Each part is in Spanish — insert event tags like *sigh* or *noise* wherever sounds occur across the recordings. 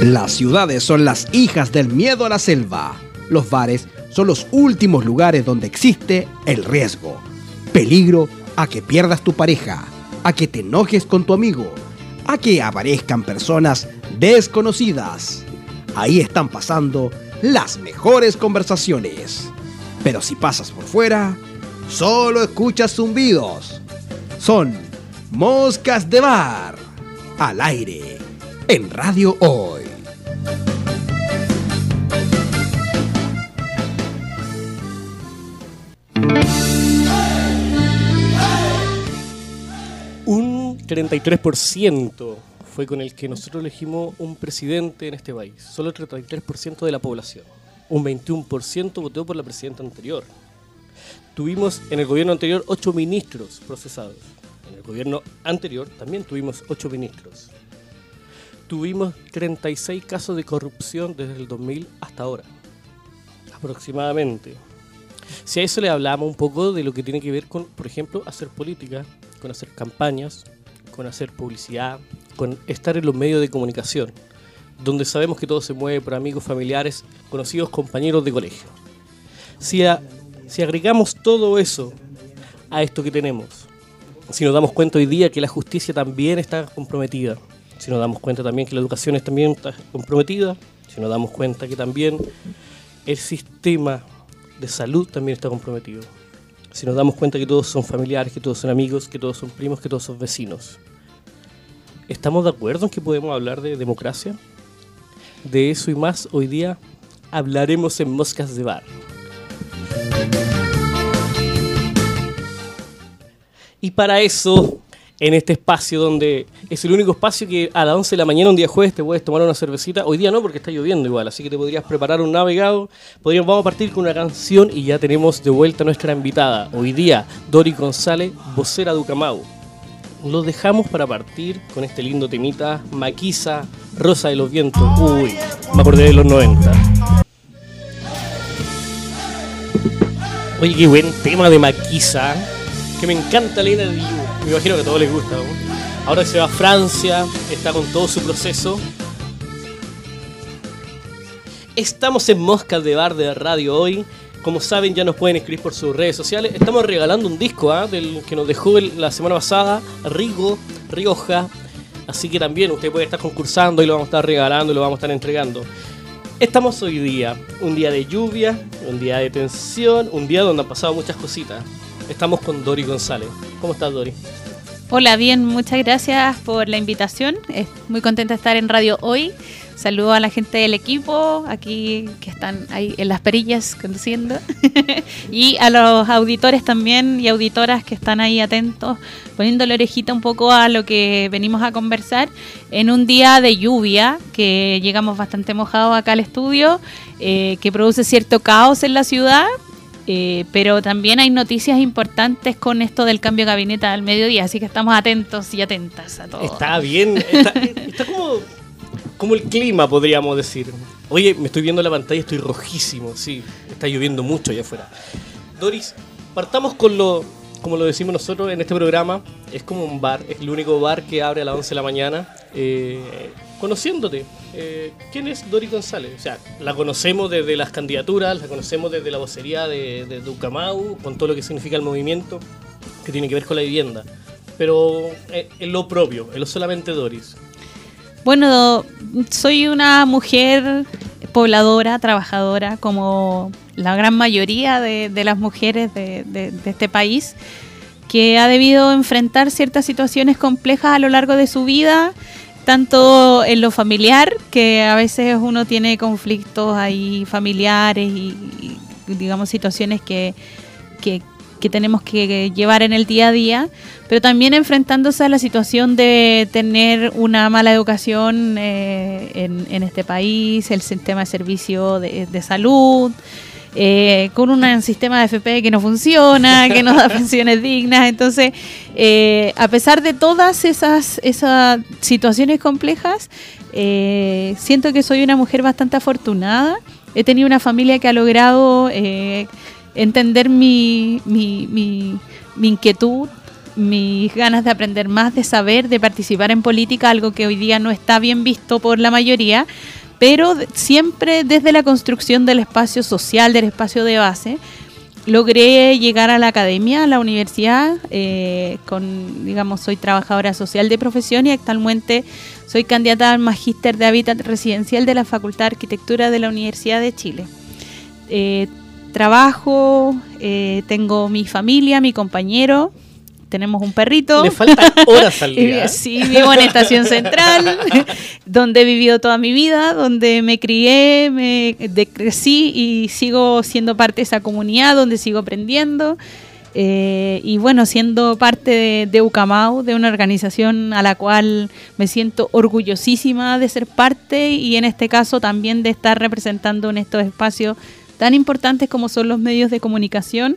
Las ciudades son las hijas del miedo a la selva. Los bares son los últimos lugares donde existe el riesgo. Peligro a que pierdas tu pareja, a que te enojes con tu amigo, a que aparezcan personas desconocidas. Ahí están pasando las mejores conversaciones. Pero si pasas por fuera, solo escuchas zumbidos. Son moscas de bar al aire en Radio Hoy. 33% fue con el que nosotros elegimos un presidente en este país. Solo el 33% de la población. Un 21% votó por la presidenta anterior. Tuvimos en el gobierno anterior 8 ministros procesados. En el gobierno anterior también tuvimos 8 ministros. Tuvimos 36 casos de corrupción desde el 2000 hasta ahora. Aproximadamente. Si a eso le hablamos un poco de lo que tiene que ver con, por ejemplo, hacer política, con hacer campañas, con hacer publicidad, con estar en los medios de comunicación, donde sabemos que todo se mueve por amigos, familiares, conocidos, compañeros de colegio. Si, agregamos todo eso a esto que tenemos, si nos damos cuenta hoy día que la justicia también está comprometida, si nos damos cuenta también que la educación es también está comprometida, si nos damos cuenta que también el sistema de salud también está comprometido, si nos damos cuenta que todos son familiares, que todos son amigos, que todos son primos, que todos son vecinos. ¿Estamos de acuerdo en que podemos hablar de democracia? De eso y más hoy día hablaremos en Moscas de Bar. Y para eso, en este espacio donde es el único espacio que a las 11 de la mañana un día jueves te puedes tomar una cervecita, hoy día no porque está lloviendo igual, así que te podrías preparar un navegado, podríamos, vamos a partir con una canción y ya tenemos de vuelta a nuestra invitada. Hoy día, Dori González, vocera de Ucamau. Los dejamos para partir con este lindo temita, Maquisa, Rosa de los Vientos. Uy, me acordé de los 90. Oye, qué buen tema de Maquisa. Que me encanta Lena Diu. Me imagino que a todos les gusta. Ahora se va a Francia, está con todo su proceso. Estamos en Moscas de Bar de Radio hoy. Como saben, ya nos pueden escribir por sus redes sociales. Estamos regalando un disco ¿ah? del que nos dejó la semana pasada, Rigo, Rioja. Así que también usted puede estar concursando y lo vamos a estar regalando y lo vamos a estar entregando. Estamos hoy día, un día de lluvia, un día de tensión, un día donde han pasado muchas cositas. Estamos con Dori González. ¿Cómo estás, Dori? Hola, bien, muchas gracias por la invitación. Es muy contenta de estar en radio hoy. Saludo a la gente del equipo aquí que están ahí en las perillas conduciendo *laughs* y a los auditores también y auditoras que están ahí atentos, poniendo la orejita un poco a lo que venimos a conversar en un día de lluvia que llegamos bastante mojados acá al estudio, eh, que produce cierto caos en la ciudad, eh, pero también hay noticias importantes con esto del cambio de gabinete al mediodía, así que estamos atentos y atentas a todo. Está bien, está, como, como el clima, podríamos decir. Oye, me estoy viendo la pantalla, estoy rojísimo, sí, está lloviendo mucho allá afuera. Doris, partamos con lo, como lo decimos nosotros en este programa, es como un bar, es el único bar que abre a las 11 de la mañana. Eh, conociéndote, eh, ¿quién es Dori González? O sea, la conocemos desde las candidaturas, la conocemos desde la vocería de, de Ducamau, con todo lo que significa el movimiento que tiene que ver con la vivienda. Pero eh, en lo propio, en lo solamente Doris. Bueno, soy una mujer pobladora, trabajadora, como la gran mayoría de, las mujeres de, de- este país, que ha debido enfrentar ciertas situaciones complejas a lo largo de su vida, tanto en lo familiar, que a veces uno tiene conflictos ahí familiares y, y, digamos situaciones que, que tenemos que llevar en el día a día, pero también enfrentándose a la situación de tener una mala educación eh, en, en este país, el sistema de servicio de, de salud, eh, con un sistema de FP que no funciona, *laughs* que no da pensiones dignas. Entonces, eh, a pesar de todas esas, esas situaciones complejas, eh, siento que soy una mujer bastante afortunada. He tenido una familia que ha logrado entender mi, mi, mi- mi inquietud, mis ganas de aprender más, de saber, de participar en política, algo que hoy día no está bien visto por la mayoría, pero siempre desde la construcción del espacio social, del espacio de base, logré llegar a la academia, a la universidad, eh, con, digamos, soy trabajadora social de profesión y actualmente soy candidata al magíster de hábitat residencial de la Facultad de Arquitectura de la Universidad de Chile. Eh, trabajo, eh, tengo mi familia, mi compañero, tenemos un perrito. Le faltan horas al *laughs* día. sí, vivo en Estación Central, *laughs* donde he vivido toda mi vida, donde me crié, me crecí y sigo siendo parte de esa comunidad, donde sigo aprendiendo. Eh, y bueno, siendo parte de, de, Ucamau, de una organización a la cual me siento orgullosísima de ser parte y en este caso también de estar representando en estos espacios tan importantes como son los medios de comunicación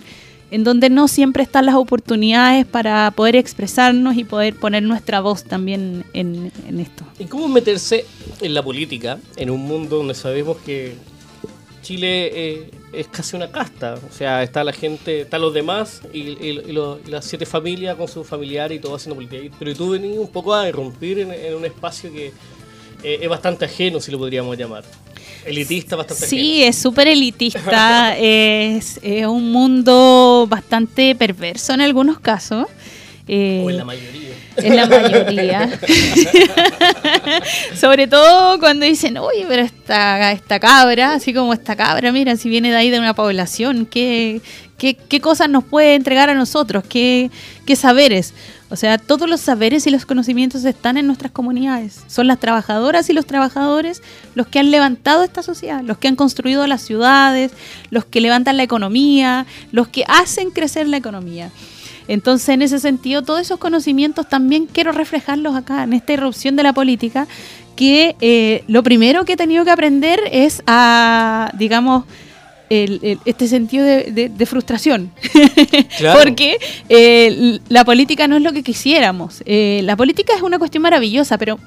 en donde no siempre están las oportunidades para poder expresarnos y poder poner nuestra voz también en, esto. ¿Y cómo meterse en la política, en un mundo donde sabemos que Chile eh, es casi una casta? O sea, está la gente, están los demás y, las siete familias con sus familiares y todo haciendo política. Pero tú venís un poco a irrumpir en, un espacio que eh, es bastante ajeno, si lo podríamos llamar. Elitista bastante. Sí, es súper elitista. *laughs* es, un mundo bastante perverso en algunos casos. Eh, o en la mayoría. *laughs* En la mayoría. *laughs* Sobre todo cuando dicen, oye, pero esta, esta cabra, así como esta cabra, mira, si viene de ahí de una población, ¿qué, qué, qué cosas nos puede entregar a nosotros? ¿Qué, qué saberes? O sea, todos los saberes y los conocimientos están en nuestras comunidades. Son las trabajadoras y los trabajadores los que han levantado esta sociedad, los que han construido las ciudades, los que levantan la economía, los que hacen crecer la economía. Entonces, en ese sentido, todos esos conocimientos también quiero reflejarlos acá, en esta irrupción de la política, que eh, lo primero que he tenido que aprender es a, digamos, este sentido de, frustración. *laughs* Porque eh, la política no es lo que quisiéramos. Eh, la política es una cuestión maravillosa, pero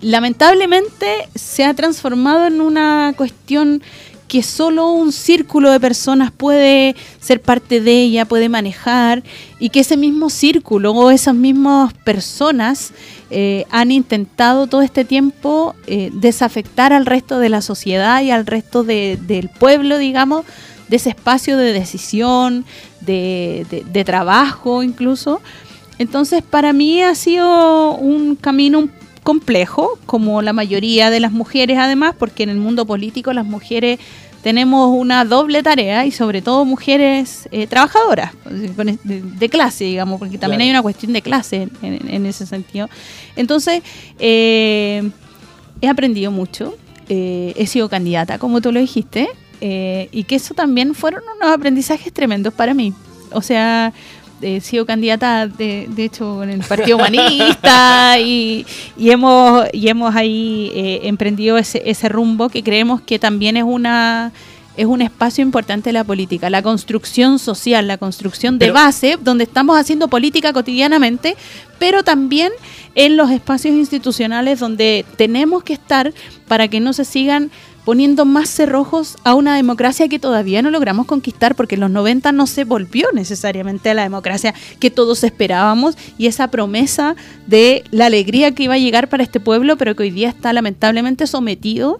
lamentablemente se ha transformado en una cuestión que solo un círculo de personas puede ser parte de ella, puede manejar, y que ese mismo círculo o esas mismas personas eh, han intentado todo este tiempo eh, desafectar al resto de la sociedad y al resto del pueblo, digamos, de ese espacio de decisión, de, de trabajo incluso. Entonces, para mí ha sido un camino complejo, como la mayoría de las mujeres además, porque en el mundo político las mujeres tenemos una doble tarea y sobre todo mujeres eh, trabajadoras de, clase, digamos, porque también hay una cuestión de clase en, ese sentido. Entonces, eh, he aprendido mucho, eh, he sido candidata, como tú lo dijiste, y que eso también fueron unos aprendizajes tremendos para mí. O sea, he sido candidata, de, de, hecho, en el Partido Humanista *laughs* y, y, hemos, y hemos ahí eh, emprendido ese, ese rumbo que creemos que también es una es un espacio importante de la política, la construcción social, la construcción de base, donde estamos haciendo política cotidianamente, pero también en los espacios institucionales donde tenemos que estar para que no se sigan poniendo más cerrojos a una democracia que todavía no logramos conquistar, porque en los 90 no se volvió necesariamente a la democracia que todos esperábamos y esa promesa de la alegría que iba a llegar para este pueblo, pero que hoy día está lamentablemente sometido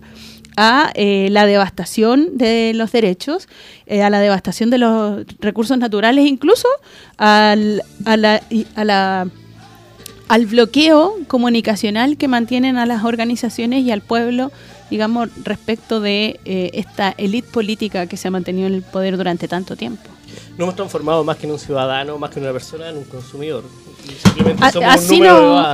a eh, la devastación de los derechos, eh, a la devastación de los recursos naturales, incluso al, al bloqueo comunicacional que mantienen a las organizaciones y al pueblo digamos, respecto de eh, esta élite política que se ha mantenido en el poder durante tanto tiempo. No hemos transformado más que en un ciudadano, más que en una persona, en un consumidor. así,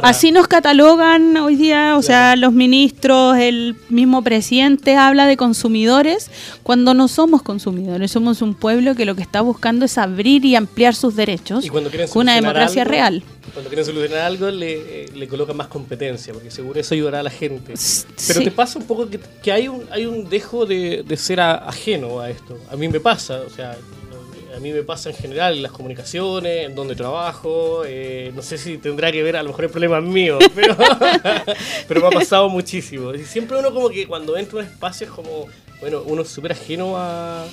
así nos catalogan hoy día, o sea, los ministros, el mismo presidente habla de consumidores cuando no somos consumidores, somos un pueblo que lo que está buscando es abrir y ampliar sus derechos con una democracia real cuando quieren solucionar algo le, eh, le colocan más competencia, porque seguro eso ayudará a la gente. Pero te pasa un poco que, hay un hay un dejo de, ser ajeno a esto. A mí me pasa, o sea, a mí me pasa en general en las comunicaciones, en donde trabajo. Eh, no sé si tendrá que ver, a lo mejor el problema es mío, *laughs* pero, pero me ha pasado muchísimo. Y siempre uno como que cuando entra a un espacio es como, bueno, uno es súper ajeno a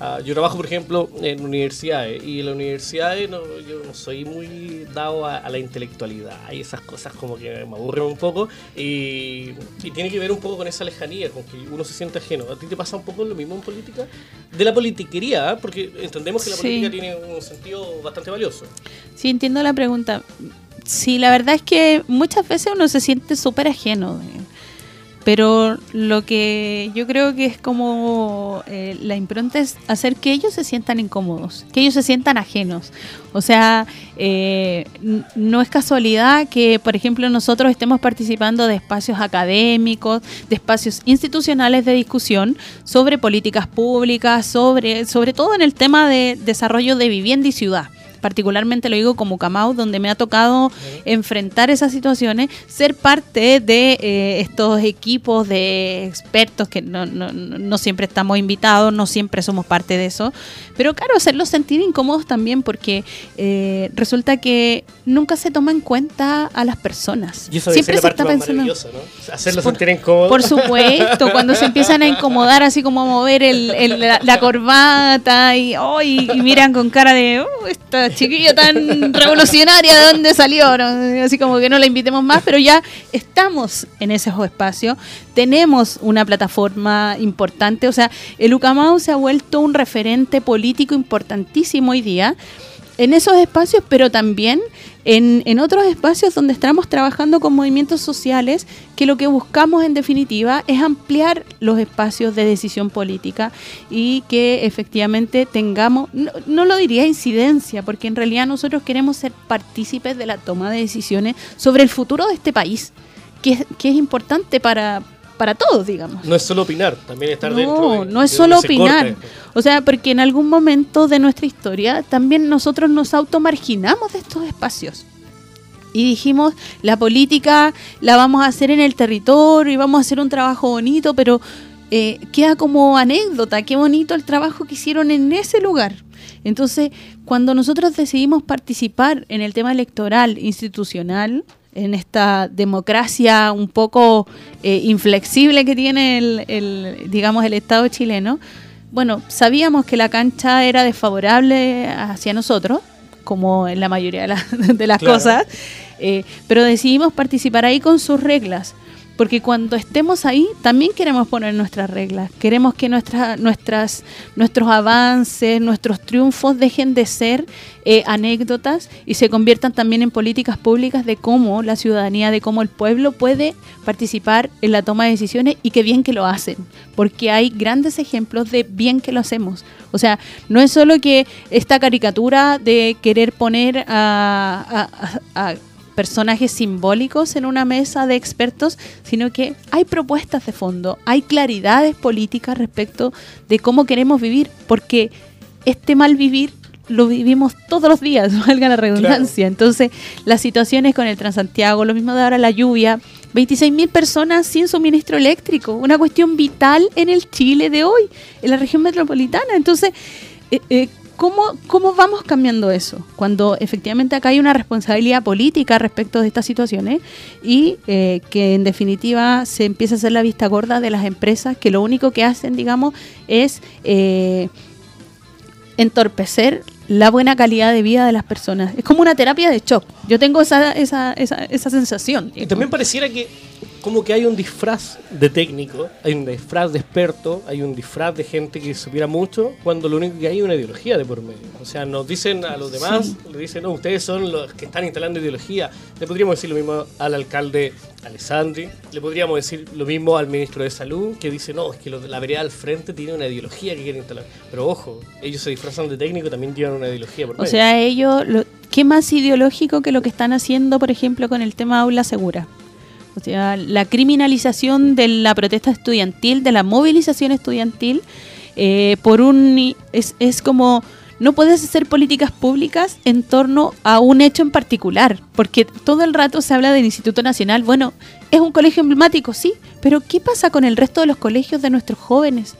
Ah, yo trabajo, por ejemplo, en universidades y en las universidades no, yo no soy muy dado a, la intelectualidad y esas cosas como que me aburren un poco y, tiene que ver un poco con esa lejanía, con que uno se siente ajeno. ¿A ti te pasa un poco lo mismo en política? De la politiquería, ¿ah? porque entendemos que la política tiene un sentido bastante valioso. Sí, entiendo la pregunta. Sí, la verdad es que muchas veces uno se siente súper ajeno. Pero lo que yo creo que es como eh, la impronta es hacer que ellos se sientan incómodos, que ellos se sientan ajenos. O sea, eh, no es casualidad que, por ejemplo, nosotros estemos participando de espacios académicos, de espacios institucionales de discusión sobre políticas públicas, sobre, sobre todo en el tema de desarrollo de vivienda y ciudad particularmente lo digo como Camau, donde me ha tocado enfrentar esas situaciones, ser parte de eh, estos equipos de expertos que no, no, no, siempre estamos invitados, no siempre somos parte de eso, pero claro, hacerlos sentir incómodos también porque eh, resulta que nunca se toma en cuenta a las personas. Y eso siempre se está pensando ¿no? Hacerlos sentir incómodos. Por supuesto, cuando se empiezan a incomodar así como a mover el, la, corbata y, oh, y, miran con cara de, oh, esta chiquilla tan revolucionaria, ¿de dónde salió? Así como que no la invitemos más, pero ya estamos en ese espacio, tenemos una plataforma importante, o sea, el Ucamau se ha vuelto un referente político importantísimo hoy día en esos espacios, pero también en, en, otros espacios donde estamos trabajando con movimientos sociales, que lo que buscamos en definitiva es ampliar los espacios de decisión política y que efectivamente tengamos, no, lo diría incidencia, porque en realidad nosotros queremos ser partícipes de la toma de decisiones sobre el futuro de este país, que que es importante para, para todos, digamos. No es solo opinar, también estar no, dentro. No, no es solo opinar. O sea, porque en algún momento de nuestra historia también nosotros nos automarginamos de estos espacios. Y dijimos, la política la vamos a hacer en el territorio y vamos a hacer un trabajo bonito, pero eh, queda como anécdota, qué bonito el trabajo que hicieron en ese lugar. Entonces, cuando nosotros decidimos participar en el tema electoral institucional, en esta democracia un poco eh, inflexible que tiene el, digamos, el Estado chileno, bueno, sabíamos que la cancha era desfavorable hacia nosotros, como en la mayoría de, *laughs* las cosas, eh, pero decidimos participar ahí con sus reglas porque cuando estemos ahí también queremos poner nuestras reglas, queremos que nuestras, nuestros avances, nuestros triunfos dejen de ser eh, anécdotas y se conviertan también en políticas públicas de cómo la ciudadanía, de cómo el pueblo puede participar en la toma de decisiones y qué bien que lo hacen, porque hay grandes ejemplos de bien que lo hacemos. O sea, no es solo que esta caricatura de querer poner a personajes simbólicos en una mesa de expertos, sino que hay propuestas de fondo, hay claridades políticas respecto de cómo queremos vivir, porque este mal vivir lo vivimos todos los días, *laughs* valga la redundancia. Entonces, las situaciones con el Transantiago, lo mismo de ahora la lluvia, 26.000 personas sin suministro eléctrico, una cuestión vital en el Chile de hoy, en la región metropolitana. Entonces, eh, eh, ¿Cómo, ¿Cómo vamos cambiando eso? Cuando efectivamente acá hay una responsabilidad política respecto de estas situaciones y eh, que en definitiva se empieza a hacer la vista gorda de las empresas que lo único que hacen, digamos, es eh, entorpecer la buena calidad de vida de las personas. Es como una terapia de shock. Yo tengo esa, esa, esa, esa sensación. Y también pareciera que como que hay un disfraz de técnico, hay un disfraz de experto, hay un disfraz de gente que supiera mucho, cuando lo único que hay es una ideología de por medio. O sea, nos dicen a los demás, le dicen, no, ustedes son los que están instalando ideología. Le podríamos decir lo mismo al alcalde Alessandri, le podríamos decir lo mismo al ministro de Salud, que dice, no, es que la vereda al frente tiene una ideología que quiere instalar. Pero ojo, ellos se disfrazan de técnico, también tienen una ideología por medio. O sea, ellos, ¿qué más ideológico que lo que están haciendo, por ejemplo, con el tema aula segura? O sea, la criminalización de la protesta estudiantil, de la movilización estudiantil, eh, por un es, es como no puedes hacer políticas públicas en torno a un hecho en particular, porque todo el rato se habla del Instituto Nacional. Bueno, es un colegio emblemático, sí, pero ¿qué pasa con el resto de los colegios de nuestros jóvenes?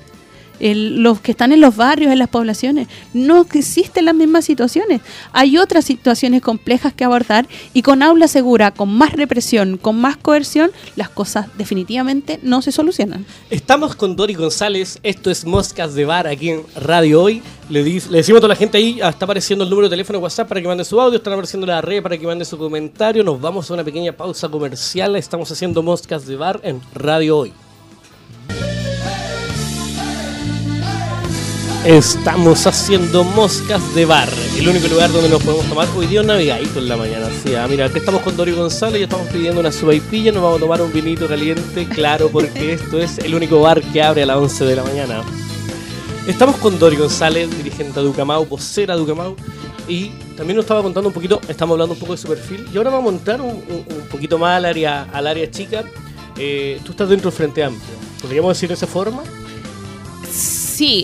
Los que están en los barrios, en las poblaciones. No existen las mismas situaciones. Hay otras situaciones complejas que abordar y con aula segura, con más represión, con más coerción, las cosas definitivamente no se solucionan. Estamos con Dori González, esto es Moscas de Bar aquí en Radio Hoy. Le, decimos a toda la gente ahí, ah, está apareciendo el número de teléfono WhatsApp para que mande su audio, están apareciendo la red para que mande su comentario. Nos vamos a una pequeña pausa comercial. Estamos haciendo Moscas de Bar en Radio Hoy. Estamos haciendo moscas de bar, el único lugar donde nos podemos tomar hoy día un navegadito en la mañana. Sí, ah, mira, aquí estamos con Dorio González y estamos pidiendo una subaipilla, nos vamos a tomar un vinito caliente, claro, porque *laughs* esto es el único bar que abre a las 11 de la mañana. Estamos con Dorio González, dirigente de Ducamau, vocera de Ducamau, y también nos estaba contando un poquito, estamos hablando un poco de su perfil, y ahora vamos a montar un, poquito más al área, al área chica. Eh, tú estás dentro del Frente Amplio, ¿podríamos decir de esa forma? Sí,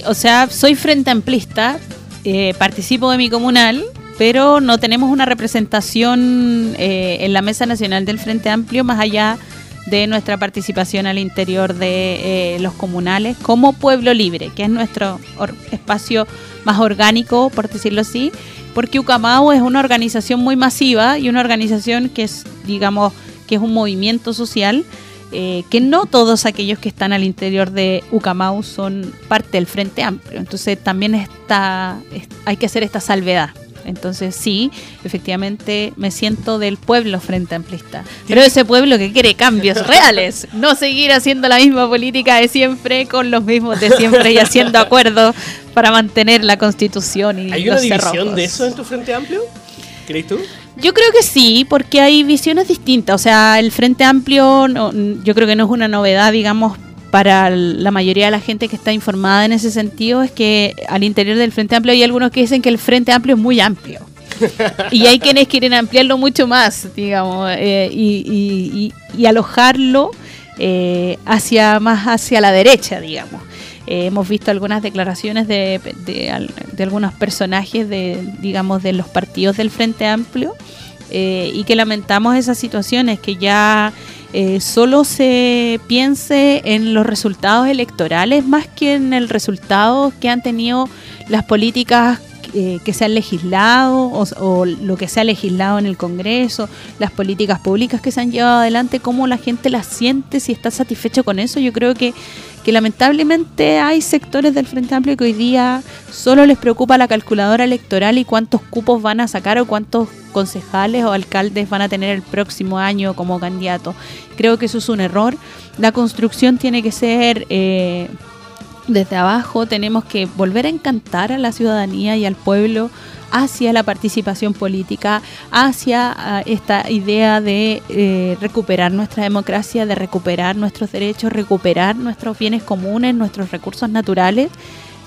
o sea, soy frente amplista, eh, participo de mi comunal, pero no tenemos una representación eh, en la Mesa Nacional del Frente Amplio más allá de nuestra participación al interior de eh, los comunales como pueblo libre, que es nuestro espacio más orgánico, por decirlo así, porque Ucamau es una organización muy masiva y una organización que es, digamos, que es un movimiento social eh, que no todos aquellos que están al interior de Ucamau son parte del Frente Amplio. Entonces también está, hay que hacer esta salvedad. Entonces sí, efectivamente me siento del pueblo frente amplista. Pero ese pueblo que quiere cambios reales, no seguir haciendo la misma política de siempre con los mismos de siempre y haciendo acuerdos para mantener la constitución y ¿Hay una división de eso en tu frente amplio? ¿Crees tú? Yo creo que sí, porque hay visiones distintas. O sea, el Frente Amplio, yo creo que no es una novedad, digamos, para la mayoría de la gente que está informada en ese sentido, es que al interior del Frente Amplio hay algunos que dicen que el Frente Amplio es muy amplio. y hay quienes quieren ampliarlo mucho más, digamos, eh, y, alojarlo eh, hacia más hacia la derecha, digamos. Eh, hemos visto algunas declaraciones de, de, algunos personajes de, digamos, de los partidos del Frente Amplio eh, y que lamentamos esas situaciones, que ya eh, solo se piense en los resultados electorales más que en el resultado que han tenido las políticas que se han legislado o, lo que se ha legislado en el Congreso, las políticas públicas que se han llevado adelante, cómo la gente las siente, si está satisfecho con eso. Yo creo que que lamentablemente hay sectores del Frente Amplio que hoy día solo les preocupa la calculadora electoral y cuántos cupos van a sacar o cuántos concejales o alcaldes van a tener el próximo año como candidato. Creo que eso es un error. La construcción tiene que ser... Eh, desde abajo tenemos que volver a encantar a la ciudadanía y al pueblo hacia la participación política, hacia ah, esta idea de eh, recuperar nuestra democracia, de recuperar nuestros derechos, recuperar nuestros bienes comunes, nuestros recursos naturales.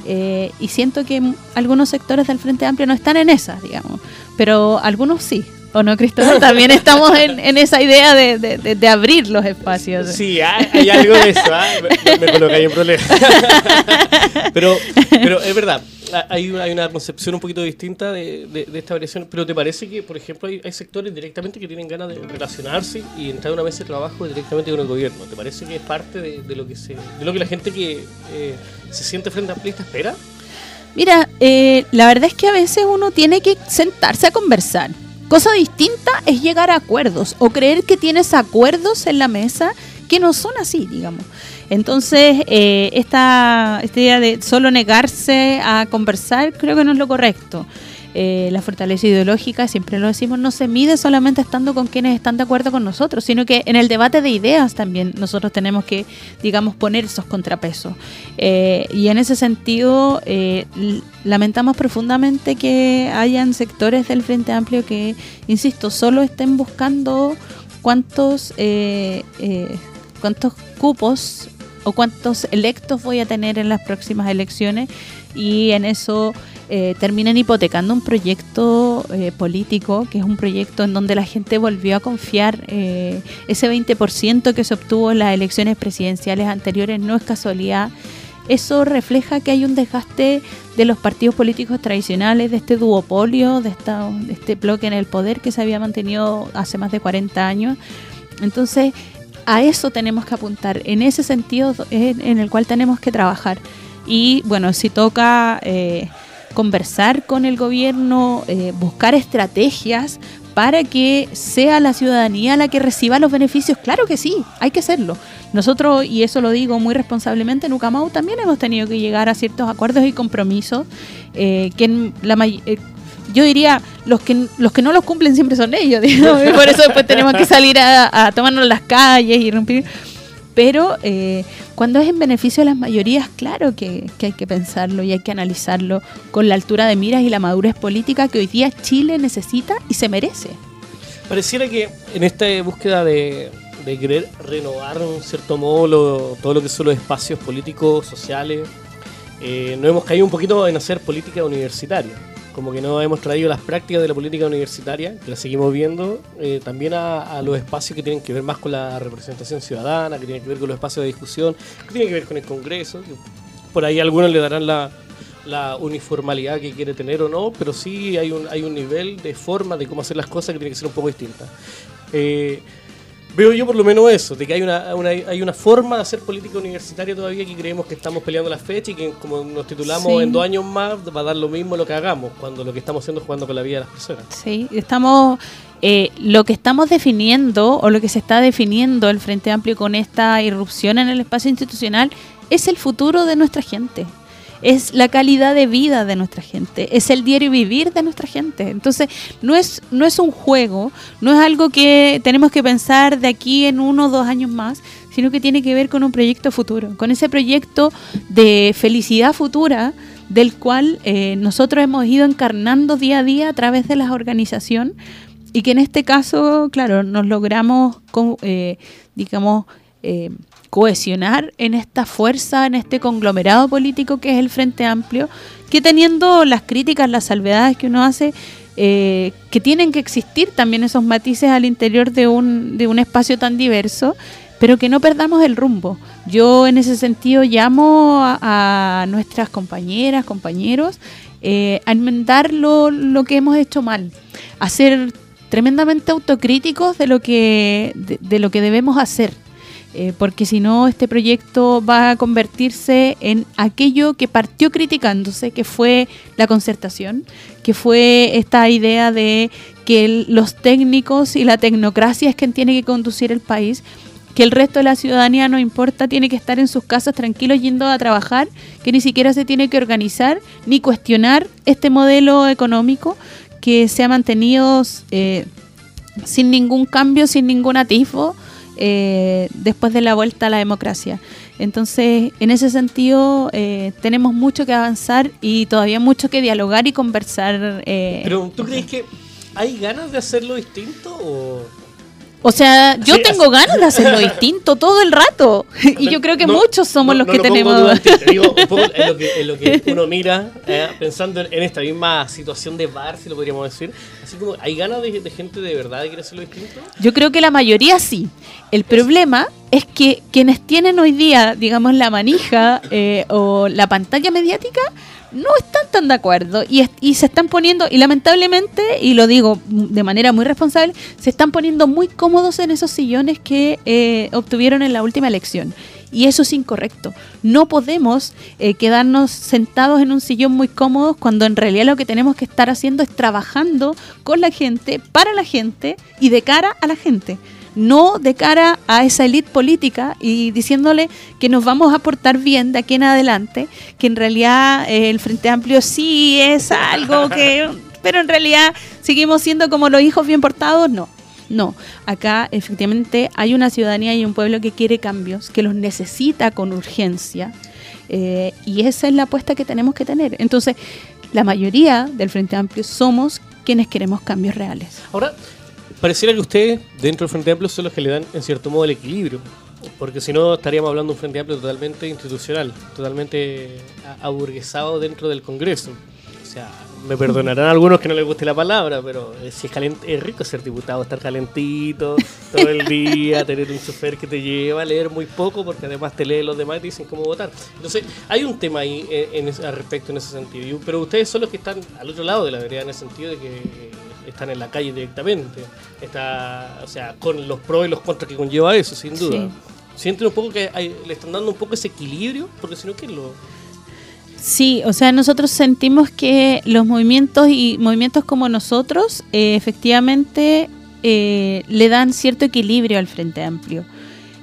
Eh, y siento que algunos sectores del Frente Amplio no están en esa, digamos, pero algunos sí. ¿O no, Cristóbal? *laughs* También estamos en, esa idea de, abrir los espacios. Sí, hay, algo de eso. ¿ah? Me, me coloca ahí en problema. *laughs* pero, pero es verdad, hay, hay una concepción un poquito distinta de, esta variación, pero ¿te parece que, por ejemplo, hay, sectores directamente que tienen ganas de relacionarse y entrar una vez de trabajo directamente con el gobierno? ¿Te parece que es parte de, lo que se, de lo que la gente que eh, se siente frente a amplista espera? Mira, eh, la verdad es que a veces uno tiene que sentarse a conversar. Cosa distinta es llegar a acuerdos o creer que tienes acuerdos en la mesa que no son así, digamos. Entonces, eh, esta, idea de solo negarse a conversar creo que no es lo correcto. Eh, la fortaleza ideológica, siempre lo decimos, no se mide solamente estando con quienes están de acuerdo con nosotros, sino que en el debate de ideas también nosotros tenemos que, digamos, poner esos contrapesos. Eh, y en ese sentido, eh, lamentamos profundamente que hayan sectores del Frente Amplio que, insisto, solo estén buscando cuántos, cuántos cupos o cuántos electos voy a tener en las próximas elecciones y en eso eh, terminan hipotecando un proyecto eh, político, que es un proyecto en donde la gente volvió a confiar. Eh, ese 20% que se obtuvo en las elecciones presidenciales anteriores no es casualidad. Eso refleja que hay un desgaste de los partidos políticos tradicionales, de este duopolio, de, esta, de este bloque en el poder que se había mantenido hace más de 40 años. Entonces, a eso tenemos que apuntar, en ese sentido en el cual tenemos que trabajar. Y bueno, si toca eh, conversar con el gobierno, eh, buscar estrategias para que sea la ciudadanía la que reciba los beneficios, claro que sí, hay que hacerlo. Nosotros, y eso lo digo muy responsablemente, en Ucamau también hemos tenido que llegar a ciertos acuerdos y compromisos que en la yo diría, los que, los que no los cumplen siempre son ellos, *laughs* por eso después tenemos que salir a, tomarnos las calles y romper. Pero eh, cuando es en beneficio de las mayorías, claro que, hay que pensarlo y hay que analizarlo con la altura de miras y la madurez política que hoy día Chile necesita y se merece. Pareciera que en esta búsqueda de, querer renovar, en cierto modo, todo lo que son los espacios políticos, sociales, eh, nos hemos caído un poquito en hacer política universitaria como que no hemos traído las prácticas de la política universitaria, que las seguimos viendo, eh, también a, los espacios que tienen que ver más con la representación ciudadana, que tienen que ver con los espacios de discusión, que tienen que ver con el Congreso. Por ahí algunos le darán la, uniformalidad que quiere tener o no, pero sí hay un, hay un nivel de forma de cómo hacer las cosas que tiene que ser un poco distinta. Eh, Veo yo por lo menos eso, de que hay una, hay una forma de hacer política universitaria todavía que creemos que estamos peleando la fecha y que como nos titulamos en dos años más va a dar lo mismo lo que hagamos, cuando lo que estamos haciendo es jugando con la vida de las personas. Sí, estamos... Eh, lo que estamos definiendo o lo que se está definiendo el Frente Amplio con esta irrupción en el espacio institucional es el futuro de nuestra gente es la calidad de vida de nuestra gente, es el diario vivir de nuestra gente. Entonces, no es, no es un juego, no es algo que tenemos que pensar de aquí en uno o dos años más, sino que tiene que ver con un proyecto futuro, con ese proyecto de felicidad futura del cual eh, nosotros hemos ido encarnando día a día a través de la organización y que en este caso, claro, nos logramos, eh, digamos, eh, cohesionar en esta fuerza, en este conglomerado político que es el Frente Amplio, que teniendo las críticas, las salvedades que uno hace, eh, que tienen que existir también esos matices al interior de un, de un espacio tan diverso, pero que no perdamos el rumbo. Yo en ese sentido llamo a, nuestras compañeras, compañeros, eh, a enmendar lo, que hemos hecho mal, a ser tremendamente autocríticos de lo que, de lo que debemos hacer eh, porque si no este proyecto va a convertirse en aquello que partió criticándose, que fue la concertación, que fue esta idea de que los técnicos y la tecnocracia es quien tiene que conducir el país, que el resto de la ciudadanía no importa, tiene que estar en sus casas tranquilos yendo a trabajar, que ni siquiera se tiene que organizar ni cuestionar este modelo económico que se ha mantenido eh, sin ningún cambio, sin ningún atisbo eh, después de la vuelta a la democracia. Entonces, en ese sentido, eh, tenemos mucho que avanzar y todavía mucho que dialogar y conversar. Eh, Pero, ¿tú crees que hay ganas de hacerlo distinto o...? O sea, yo tengo ganas de hacerlo *laughs* distinto todo el rato. *laughs* y yo creo que muchos somos los que tenemos. *laughs* digo, un poco en lo que, uno mira, eh, pensando en, esta misma situación de bar, si lo podríamos decir. Así como, ¿hay ganas de, gente de verdad de querer hacerlo distinto? Yo creo que la mayoría sí. El problema es que quienes tienen hoy día, digamos, la manija eh, o la pantalla mediática, no están tan de acuerdo y, se están poniendo, y lamentablemente, y lo digo de manera muy responsable, se están poniendo muy cómodos en esos sillones que eh, obtuvieron en la última elección. Y eso es incorrecto. No podemos eh, quedarnos sentados en un sillón muy cómodos cuando en realidad lo que tenemos que estar haciendo es trabajando con la gente, para la gente y de cara a la gente no de cara a esa élite política y diciéndole que nos vamos a portar bien de aquí en adelante, que en realidad eh, el Frente Amplio sí es algo que, *laughs* pero en realidad seguimos siendo como los hijos bien portados, no. No, acá efectivamente hay una ciudadanía y un pueblo que quiere cambios, que los necesita con urgencia, eh, y esa es la apuesta que tenemos que tener. Entonces, la mayoría del Frente Amplio somos quienes queremos cambios reales. Ahora, pareciera que ustedes, dentro del Frente Amplio, son los que le dan, en cierto modo, el equilibrio. Porque si no, estaríamos hablando de un Frente Amplio totalmente institucional, totalmente aburguesado dentro del Congreso. O sea, me perdonarán algunos que no les guste la palabra, pero si es, es rico ser diputado, estar calentito todo el día, *laughs* tener un chofer que te lleva, leer muy poco, porque además te lee los demás y te dicen cómo votar. Entonces, hay un tema ahí eh, en, al respecto en ese sentido. Pero ustedes son los que están al otro lado de la vereda en el sentido de que están en la calle directamente. Está, o sea, con los pros y los contras que conlleva eso, sin duda. Sienten un poco que le están dando un poco ese equilibrio, porque si no, ¿qué lo...? Sí, o sea, nosotros sentimos que los movimientos y movimientos como nosotros eh, efectivamente eh, le dan cierto equilibrio al Frente Amplio.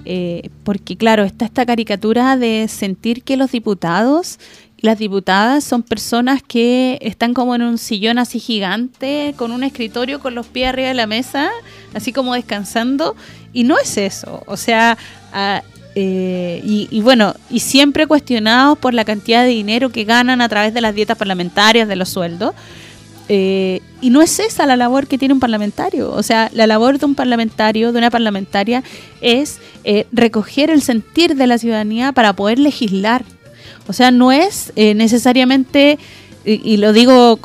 Eh, porque claro, está esta caricatura de sentir que los diputados las diputadas son personas que están como en un sillón así gigante, con un escritorio con los pies arriba de la mesa, así como descansando, y no es eso. O sea, ah, eh, y, bueno, y siempre cuestionados por la cantidad de dinero que ganan a través de las dietas parlamentarias, de los sueldos. Eh, y no es esa la labor que tiene un parlamentario. O sea, la labor de un parlamentario, de una parlamentaria, es eh, recoger el sentir de la ciudadanía para poder legislar. O sea, no es necesariamente y, lo digo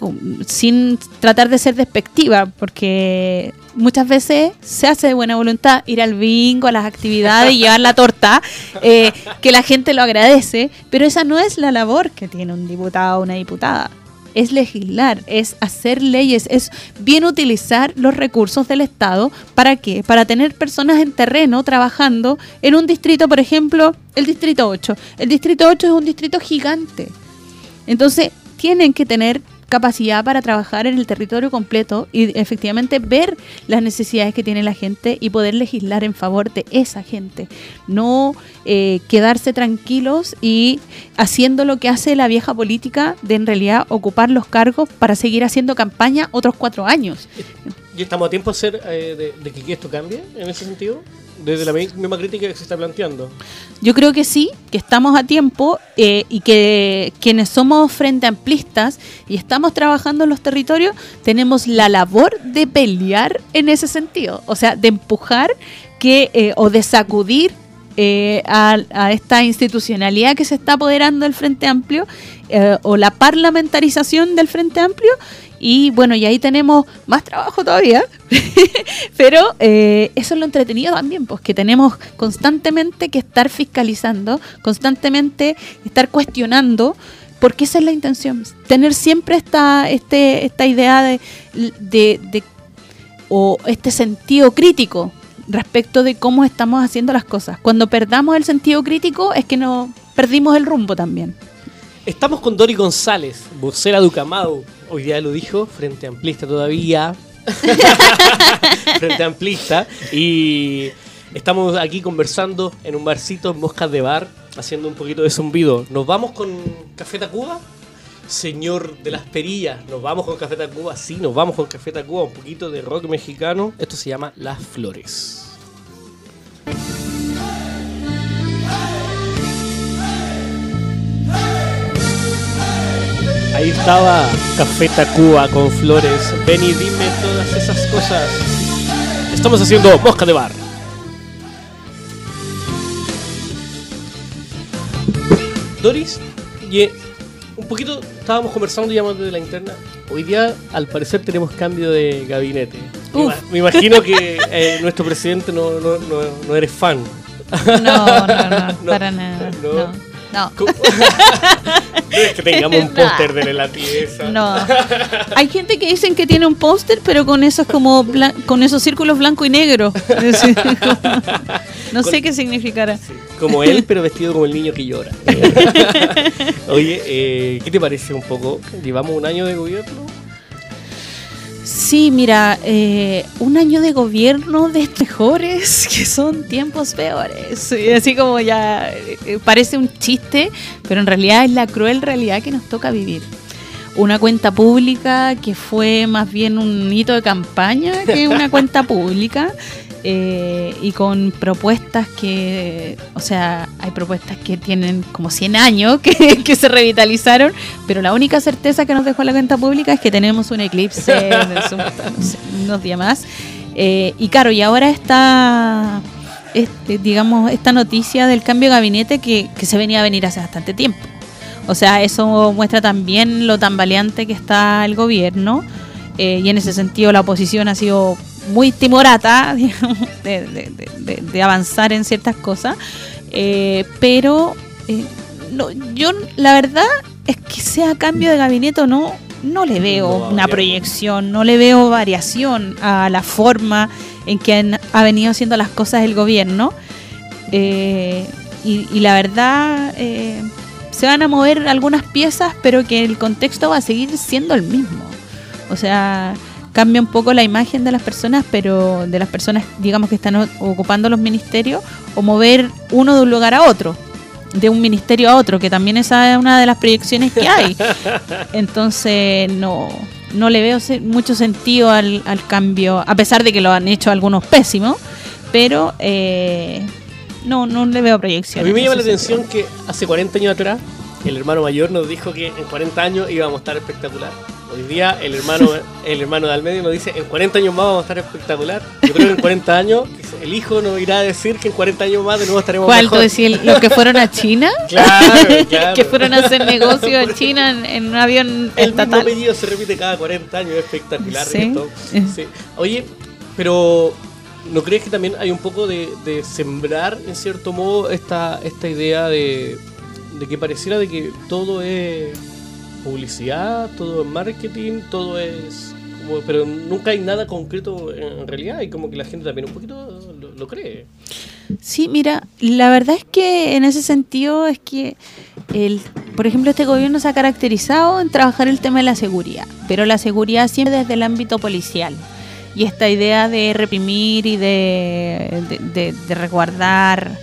sin tratar de ser despectiva, porque muchas veces se hace de buena voluntad ir al bingo, a las actividades y *laughs* llevar la torta, eh, que la gente lo agradece, pero esa no es la labor que tiene un diputado o una diputada. Es legislar, es hacer leyes, es bien utilizar los recursos del Estado. ¿Para qué? Para tener personas en terreno trabajando en un distrito, por ejemplo, el distrito 8. El distrito 8 es un distrito gigante. Entonces, tienen que tener capacidad para trabajar en el territorio completo y efectivamente ver las necesidades que tiene la gente y poder legislar en favor de esa gente. No eh, quedarse tranquilos y haciendo lo que hace la vieja política de en realidad ocupar los cargos para seguir haciendo campaña otros cuatro años. ¿Y estamos a tiempo hacer, eh, de que esto cambie en ese sentido? Desde la misma crítica que se está planteando. Yo creo que sí, que estamos a tiempo eh, y que quienes somos frente amplistas y estamos trabajando en los territorios, tenemos la labor de pelear en ese sentido, o sea, de empujar que eh, o de sacudir eh, a, a, esta institucionalidad que se está apoderando del Frente Amplio o la parlamentarización del Frente Amplio y bueno, y ahí tenemos más trabajo todavía, *laughs* pero eh, eso es lo entretenido también, pues que tenemos constantemente que estar fiscalizando, constantemente estar cuestionando, porque esa es la intención, tener siempre esta, este, esta idea de, de, o este sentido crítico respecto de cómo estamos haciendo las cosas. Cuando perdamos el sentido crítico es que no perdimos el rumbo también. Estamos con Dori González, vocera Ducamau. Hoy día lo dijo, frente amplista todavía. *laughs* frente amplista. Y estamos aquí conversando en un barcito en Moscas de Bar, haciendo un poquito de zumbido. ¿Nos vamos con Café Tacuba? Señor de las perillas, ¿nos vamos con Café Tacuba? Sí, nos vamos con Café Tacuba, un poquito de rock mexicano. Esto se llama Las Flores. Ahí estaba Café Tacuba con flores. Ven y dime todas esas cosas. Estamos haciendo Mosca de Bar. Doris, eh, un poquito estábamos conversando ya de la interna. Hoy día, al parecer, tenemos cambio de gabinete. Me, imagino que eh, nuestro presidente no, no, no, eres fan. No, no, no, *laughs* para nada. no. No. *laughs* no es que tengamos un póster de la pieza. No. Hay gente que dicen que tiene un póster, pero con esos como con esos círculos blanco y negro. *laughs* no sé qué significará. como él, pero vestido como el niño que llora. *laughs* Oye, eh, ¿qué te parece un poco? Llevamos un año de gobierno Sí, mira, eh, un año de gobierno de mejores *laughs* que son tiempos peores. así como ya eh, parece un chiste, pero en realidad es la cruel realidad que nos toca vivir. Una cuenta pública que fue más bien un hito de campaña que una cuenta *laughs* pública. Eh, y con propuestas que, o sea, hay propuestas que tienen como 100 años *laughs* que, se revitalizaron, pero la única certeza que nos dejó la cuenta pública es que tenemos un eclipse *laughs* unos días más. Eh, y claro, y ahora está, este, digamos, esta noticia del cambio de gabinete que, se venía a venir hace bastante tiempo. O sea, eso muestra también lo tan valiente que está el gobierno. Eh, y en ese sentido la oposición ha sido muy timorata *laughs* de, avanzar en ciertas cosas, eh, pero eh, no, yo la verdad es que sea cambio de gabinete o no, no le veo una proyección, no le veo variación a la forma en que ha venido haciendo las cosas el gobierno. Eh, y, la verdad, se van a mover algunas piezas, pero que el contexto va a seguir siendo el mismo. O sea, cambia un poco la imagen de las personas, pero de las personas, digamos, que están ocupando los ministerios, o mover uno de un lugar a otro, de un ministerio a otro, que también esa es una de las proyecciones que hay. *laughs* Entonces, no, no le veo mucho sentido al, al cambio, a pesar de que lo han hecho algunos pésimos, pero eh, no, no le veo proyección. A mí me llama la atención que hace 40 años atrás el hermano mayor nos dijo que en 40 años íbamos a estar espectacular. Hoy día el hermano el hermano de al medio nos dice en 40 años más vamos a estar espectacular. Yo creo que en 40 años el hijo nos irá a decir que en 40 años más de nuevo estaremos ¿Cuál, mejor. ¿Cuál? decir los que fueron a China? *laughs* claro, *laughs* claro. que fueron a hacer negocio en China en, un avión El mismo pedido se repite cada 40 años, es espectacular. ¿Sí? Sí. Oye, pero ¿no crees que también hay un poco de, de sembrar, en cierto modo, esta, esta idea de, de que pareciera de que todo es publicidad, todo es marketing, todo es... Como, pero nunca hay nada concreto en realidad y como que la gente también un poquito lo, lo cree. Sí, mira, la verdad es que en ese sentido es que, el, por ejemplo, este gobierno se ha caracterizado en trabajar el tema de la seguridad, pero la seguridad siempre desde el ámbito policial. Y esta idea de reprimir y de, de, de, de resguardar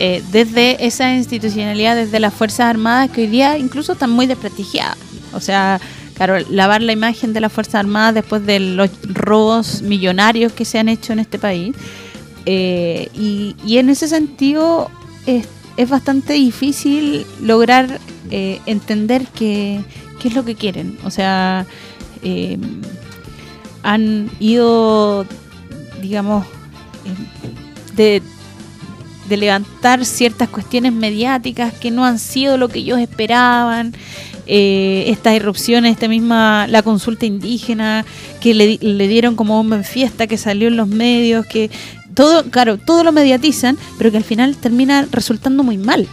eh, desde esa institucionalidad, desde las Fuerzas Armadas, que hoy día incluso están muy desprestigiadas. O sea, claro, lavar la imagen de las Fuerzas Armadas después de los robos millonarios que se han hecho en este país. Eh, y, en ese sentido es, bastante difícil lograr eh, entender qué, es lo que quieren. O sea, han ido, digamos, de de levantar ciertas cuestiones mediáticas que no han sido lo que ellos esperaban. Eh, estas irrupciones, esta misma, la consulta indígena, que le, le, dieron como bomba en fiesta, que salió en los medios, que todo, claro, todo lo mediatizan, pero que al final termina resultando muy mal.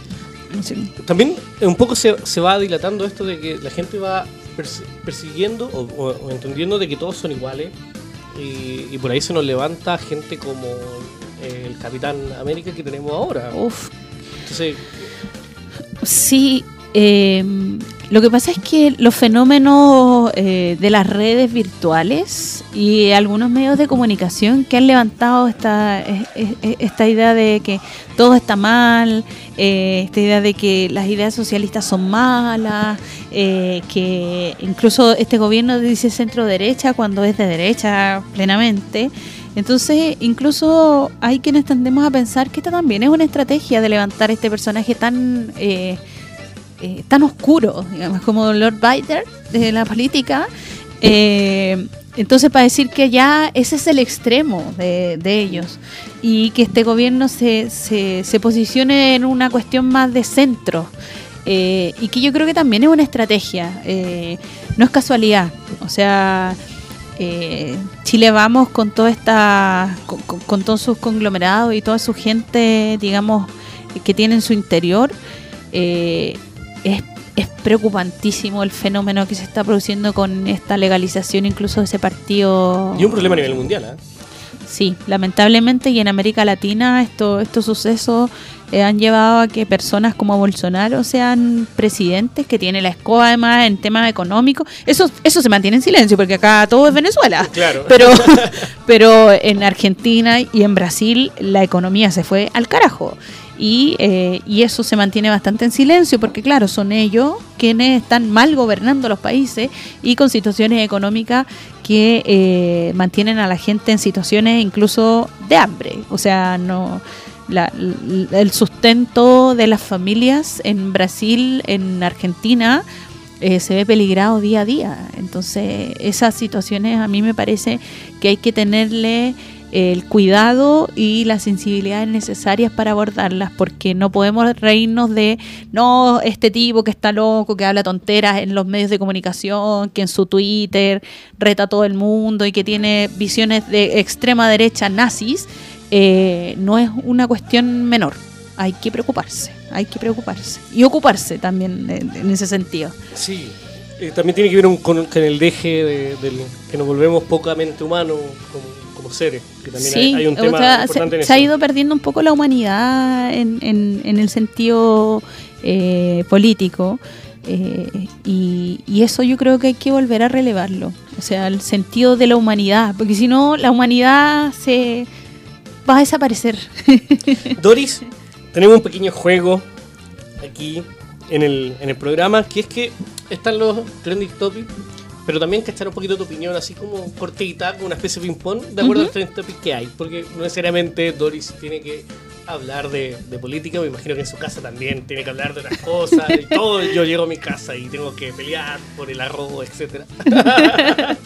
También un poco se, se, va dilatando esto de que la gente va persiguiendo o, entendiendo de que todos son iguales y por ahí se nos levanta gente como el Capitán América que tenemos ahora. Uf. Entonces. Sí, eh, lo que pasa es que los fenómenos eh, de las redes virtuales y algunos medios de comunicación que han levantado esta, esta idea de que todo está mal, eh, esta idea de que las ideas socialistas son malas, eh, que incluso este gobierno dice centro derecha cuando es de derecha plenamente. Entonces, incluso hay quienes tendemos a pensar que esta también es una estrategia de levantar este personaje tan eh, eh, tan oscuro, digamos, como Lord Biden de la política. Eh, entonces, para decir que ya ese es el extremo de, ellos y que este gobierno se, se, se, posicione en una cuestión más de centro. Eh, y que yo creo que también es una estrategia, no es casualidad. O sea, eh, Chile Vamos con toda esta con, todos sus conglomerados y toda su gente digamos que tiene en su interior eh, es, es, preocupantísimo el fenómeno que se está produciendo con esta legalización incluso de ese partido y un problema a nivel mundial ¿eh? Sí lamentablemente y en América Latina esto, estos sucesos eh, han llevado a que personas como Bolsonaro sean presidentes, que tiene la escoba además en temas económicos. Eso, eso se mantiene en silencio, porque acá todo es Venezuela. Claro. Pero, *laughs* pero en Argentina y en Brasil la economía se fue al carajo. Y, eh, y eso se mantiene bastante en silencio, porque claro, son ellos quienes están mal gobernando los países y con situaciones económicas que eh, mantienen a la gente en situaciones incluso de hambre. O sea, no la, el sustento de las familias en Brasil, en Argentina, eh, se ve peligrado día a día. Entonces, esas situaciones a mí me parece que hay que tenerle el cuidado y las sensibilidades necesarias para abordarlas, porque no podemos reírnos de, no, este tipo que está loco, que habla tonteras en los medios de comunicación, que en su Twitter reta a todo el mundo y que tiene visiones de extrema derecha nazis, eh, no es una cuestión menor. Hay que preocuparse, hay que preocuparse. Y ocuparse también en, ese sentido. Sí, eh, también tiene que ver un, con, con, el deje de, que nos volvemos pocamente humanos como, como seres, que también Sí, hay, hay un o tema sea, importante se, en se ha ido perdiendo un poco la humanidad en, en- en el sentido eh, político eh, y, y eso yo creo que hay que volver a relevarlo, o sea, el sentido de la humanidad, porque si no la humanidad se va a desaparecer. *laughs* Doris, tenemos un pequeño juego aquí en el, en el programa, que es que están los trending topics, pero también cachar un poquito tu opinión, así como cortita, como una especie de ping-pong, de acuerdo a los topics que hay, porque no necesariamente Doris tiene que hablar de, de política, me imagino que en su casa también tiene que hablar de otras cosas, y todo, *laughs* yo llego a mi casa y tengo que pelear por el arroz, etcétera. *laughs*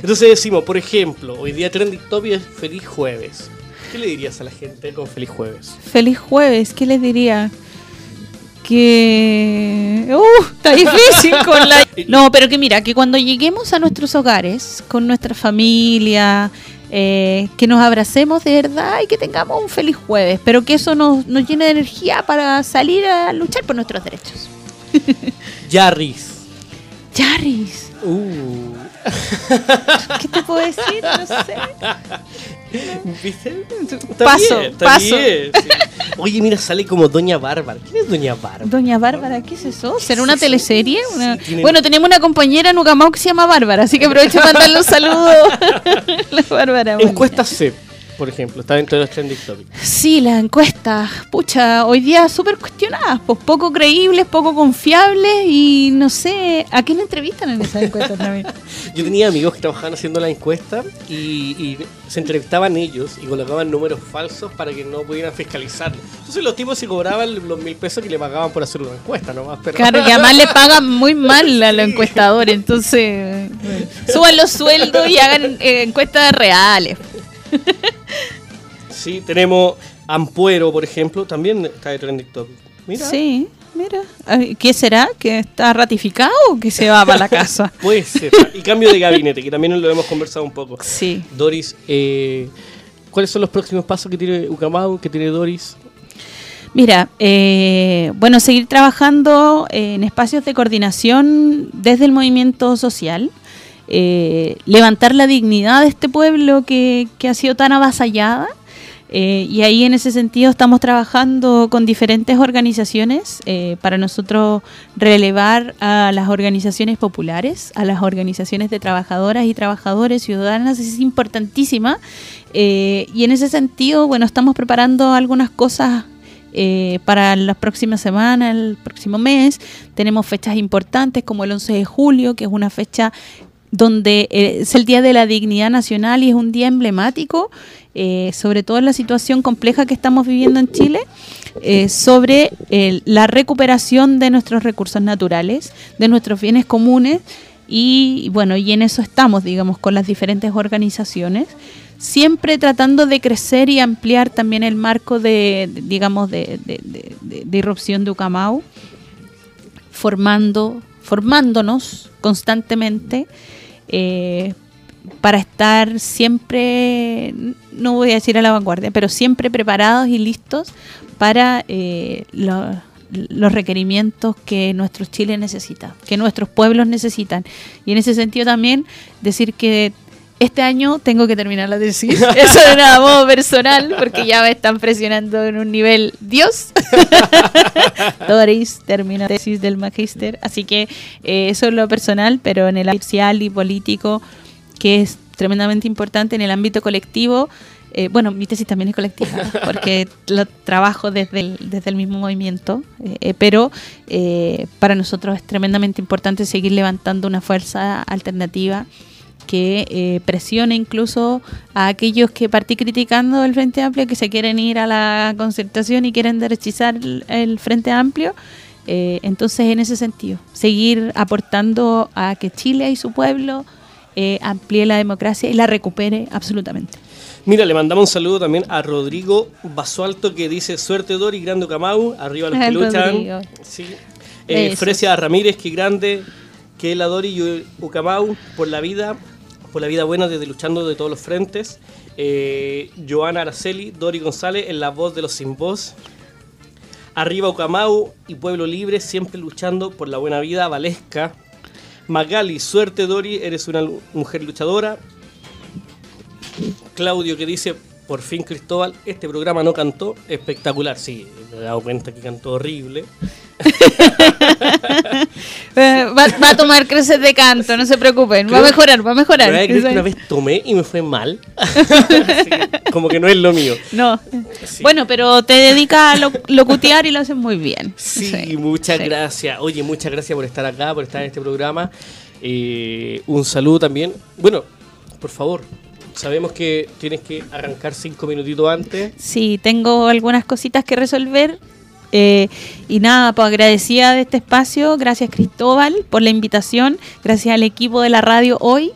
Entonces decimos, por ejemplo, hoy día trending topic es feliz jueves. ¿Qué le dirías a la gente con feliz jueves? Feliz jueves, ¿qué les diría? Que... ¡Uh! Está difícil con la... *laughs* No, pero que mira, que cuando lleguemos a nuestros hogares, con nuestra familia, eh, que nos abracemos de verdad y que tengamos un feliz jueves, pero que eso nos, nos llene de energía para salir a luchar por nuestros derechos. *laughs* Yarris. Charis, Uh. ¿qué te puedo decir? No sé. *laughs* ¿Viste? Paso, paso. bien, sí. Oye, mira, sale como Doña Bárbara. ¿Quién es Doña Bárbara? Doña Bárbara, ¿qué es eso? ¿Será Sí, una sí, teleserie? sí, Una- tiene- Bueno, tenemos una compañera en Ucamau que se llama Bárbara, así que aprovecho para mandarle un saludo *laughs* la Bárbara. Encuesta C, por ejemplo, está dentro de los trending topics. Sí, la encuesta, pucha, hoy día súper cuestionadas, pues poco creíbles, poco confiables y no sé, ¿a quién entrevistan en esas encuestas también? *laughs* Yo tenía amigos que trabajaban haciendo la encuesta y, y se entrevistaban ellos y colocaban números falsos para que no pudieran fiscalizarlo. Entonces los tipos se cobraban los mil pesos que le pagaban por hacer una encuesta nomás. Pero... Claro, y además le pagan muy mal a los *laughs* encuestadores, entonces bueno, suban los sueldos y hagan eh, encuestas reales. *laughs* Sí, tenemos Ampuero, por ejemplo, también está de trending topic. Mira, Sí, mira. ¿Qué será? ¿Que está ratificado o que se va para la *laughs* casa? puede ser. Y cambio de gabinete, que también lo hemos conversado un poco. Sí. Doris, eh, ¿cuáles son los próximos pasos que tiene Ucamau, que tiene Doris? Mira, eh, bueno, seguir trabajando en espacios de coordinación desde el movimiento social, eh, levantar la dignidad de este pueblo que, que ha sido tan avasallada. Eh, y ahí en ese sentido estamos trabajando con diferentes organizaciones eh, para nosotros relevar a las organizaciones populares, a las organizaciones de trabajadoras y trabajadores ciudadanas, es importantísima. Eh, y en ese sentido, bueno, estamos preparando algunas cosas eh, para las próximas semanas, el próximo mes. Tenemos fechas importantes como el 11 de julio, que es una fecha donde es el Día de la Dignidad Nacional y es un día emblemático, eh, sobre todo en la situación compleja que estamos viviendo en Chile, eh, sobre la recuperación de nuestros recursos naturales, de nuestros bienes comunes y bueno, y en eso estamos, digamos, con las diferentes organizaciones siempre tratando de crecer y ampliar también el marco de, digamos, de- de irrupción de Ucamau, formando, formándonos constantemente eh, para estar siempre, no voy a decir a la vanguardia, pero siempre preparados y listos para eh, lo- los requerimientos que nuestros Chile necesita, que nuestros pueblos necesitan. Y en ese sentido también decir que este año tengo que terminar la tesis. *laughs* Eso de nada modo personal, porque ya me están presionando en un nivel Dios. *laughs* Doris termina la tesis del magíster. Así que eh, eso es lo personal, pero en el social y político, que es tremendamente importante, en el ámbito colectivo. eh, bueno, mi tesis también es colectiva, *laughs* porque lo trabajo desde el, desde el mismo movimiento, eh, eh, pero eh, para nosotros es tremendamente importante seguir levantando una fuerza alternativa que eh, presione incluso a aquellos que partí criticando el Frente Amplio, que se quieren ir a la concertación y quieren derechizar el, el Frente Amplio. Entonces, en ese sentido, seguir aportando a que Chile y su pueblo eh, amplíe la democracia y la recupere absolutamente. Mira, le mandamos un saludo también a Rodrigo Basualto que dice suerte Doris, grande Ucamau, arriba los *laughs* que luchan. Sí. Eh. Frecia Ramírez, que grande, que la Doris y Ucamau por la vida, por la vida buena desde luchando de todos los frentes. Eh, Joana Araceli, Dori González en la voz de los sin voz. Arriba Ucamau y Pueblo Libre, siempre luchando por la buena vida. Valesca. Magali, suerte Dori, eres una mujer luchadora. Claudio que dice, por fin Cristóbal, este programa no cantó, espectacular. Sí, me he dado cuenta que cantó horrible. *laughs* Eh, va, va a tomar creces de canto, no se preocupen. Va a Creo- mejorar, va a mejorar. Hay que una vez tomé y me fue mal. *laughs* Como que no es lo mío. No. Sí. Bueno, pero te dedicas a lo- locutear y lo haces muy bien. Sí, muchas sí. gracias. Oye, muchas gracias por estar acá, por estar en este programa. Eh, un saludo también. Bueno, por favor, sabemos que tienes que arrancar cinco minutitos antes. Sí, tengo algunas cositas que resolver. Eh, y nada, pues agradecida de este espacio. Gracias Cristóbal por la invitación. Gracias al equipo de la radio hoy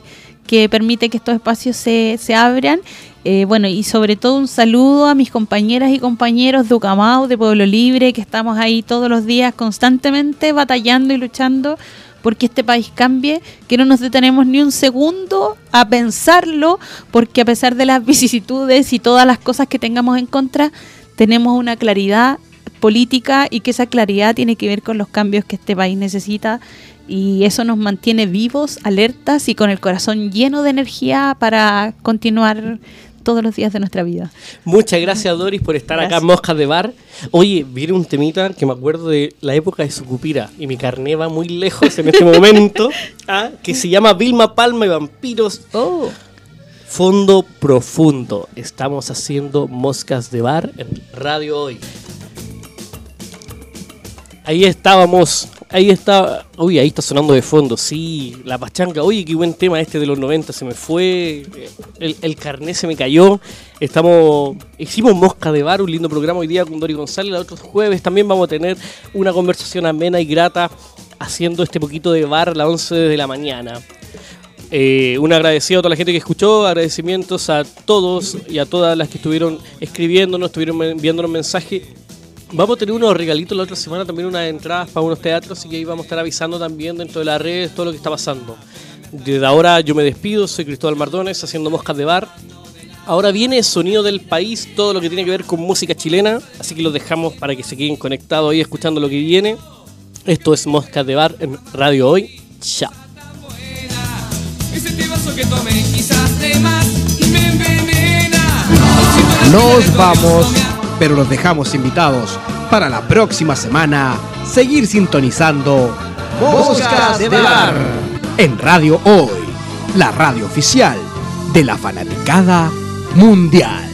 que permite que estos espacios se, se abran. Eh, bueno, y sobre todo un saludo a mis compañeras y compañeros de Ucamau, de Pueblo Libre, que estamos ahí todos los días constantemente batallando y luchando porque este país cambie, que no nos detenemos ni un segundo a pensarlo, porque a pesar de las *laughs* vicisitudes y todas las cosas que tengamos en contra, tenemos una claridad política y que esa claridad tiene que ver con los cambios que este país necesita y eso nos mantiene vivos, alertas y con el corazón lleno de energía para continuar todos los días de nuestra vida. Muchas gracias, Doris, por estar acá en Moscas de Bar. Oye, viene un temita que me acuerdo de la época de Sucupira y mi carné va muy lejos en este momento, *laughs* ah, que se llama Vilma Palma y Vampiros Oh, Fondo Profundo. Estamos haciendo Moscas de Bar en Radio Hoy. Ahí estábamos. Ahí está. Uy, ahí está sonando de fondo. Sí, la pachanga. Oye, qué buen tema este de los 90. Se me fue. El, el carné se me cayó. Estamos. Hicimos Mosca de Bar, un lindo programa hoy día con Dori González. El otro jueves también vamos a tener una conversación amena y grata haciendo este poquito de bar a las 11 de la mañana. Eh, un agradecido a toda la gente que escuchó, agradecimientos a todos y a todas las que estuvieron escribiéndonos, estuvieron enviándonos mensajes. Vamos a tener unos regalitos la otra semana, también unas entradas para unos teatros, y ahí vamos a estar avisando también dentro de las redes todo lo que está pasando. Desde ahora yo me despido, soy Cristóbal Mardones, haciendo moscas de bar. Ahora viene Sonido del País, todo lo que tiene que ver con música chilena, así que los dejamos para que se queden conectados ahí escuchando lo que viene. Esto es Moscas de Bar en Radio Hoy. Chao. Que. Nos vamos, pero los dejamos invitados para la próxima semana seguir sintonizando Moscas de Bar en Radio Hoy, la radio oficial de la fanaticada mundial.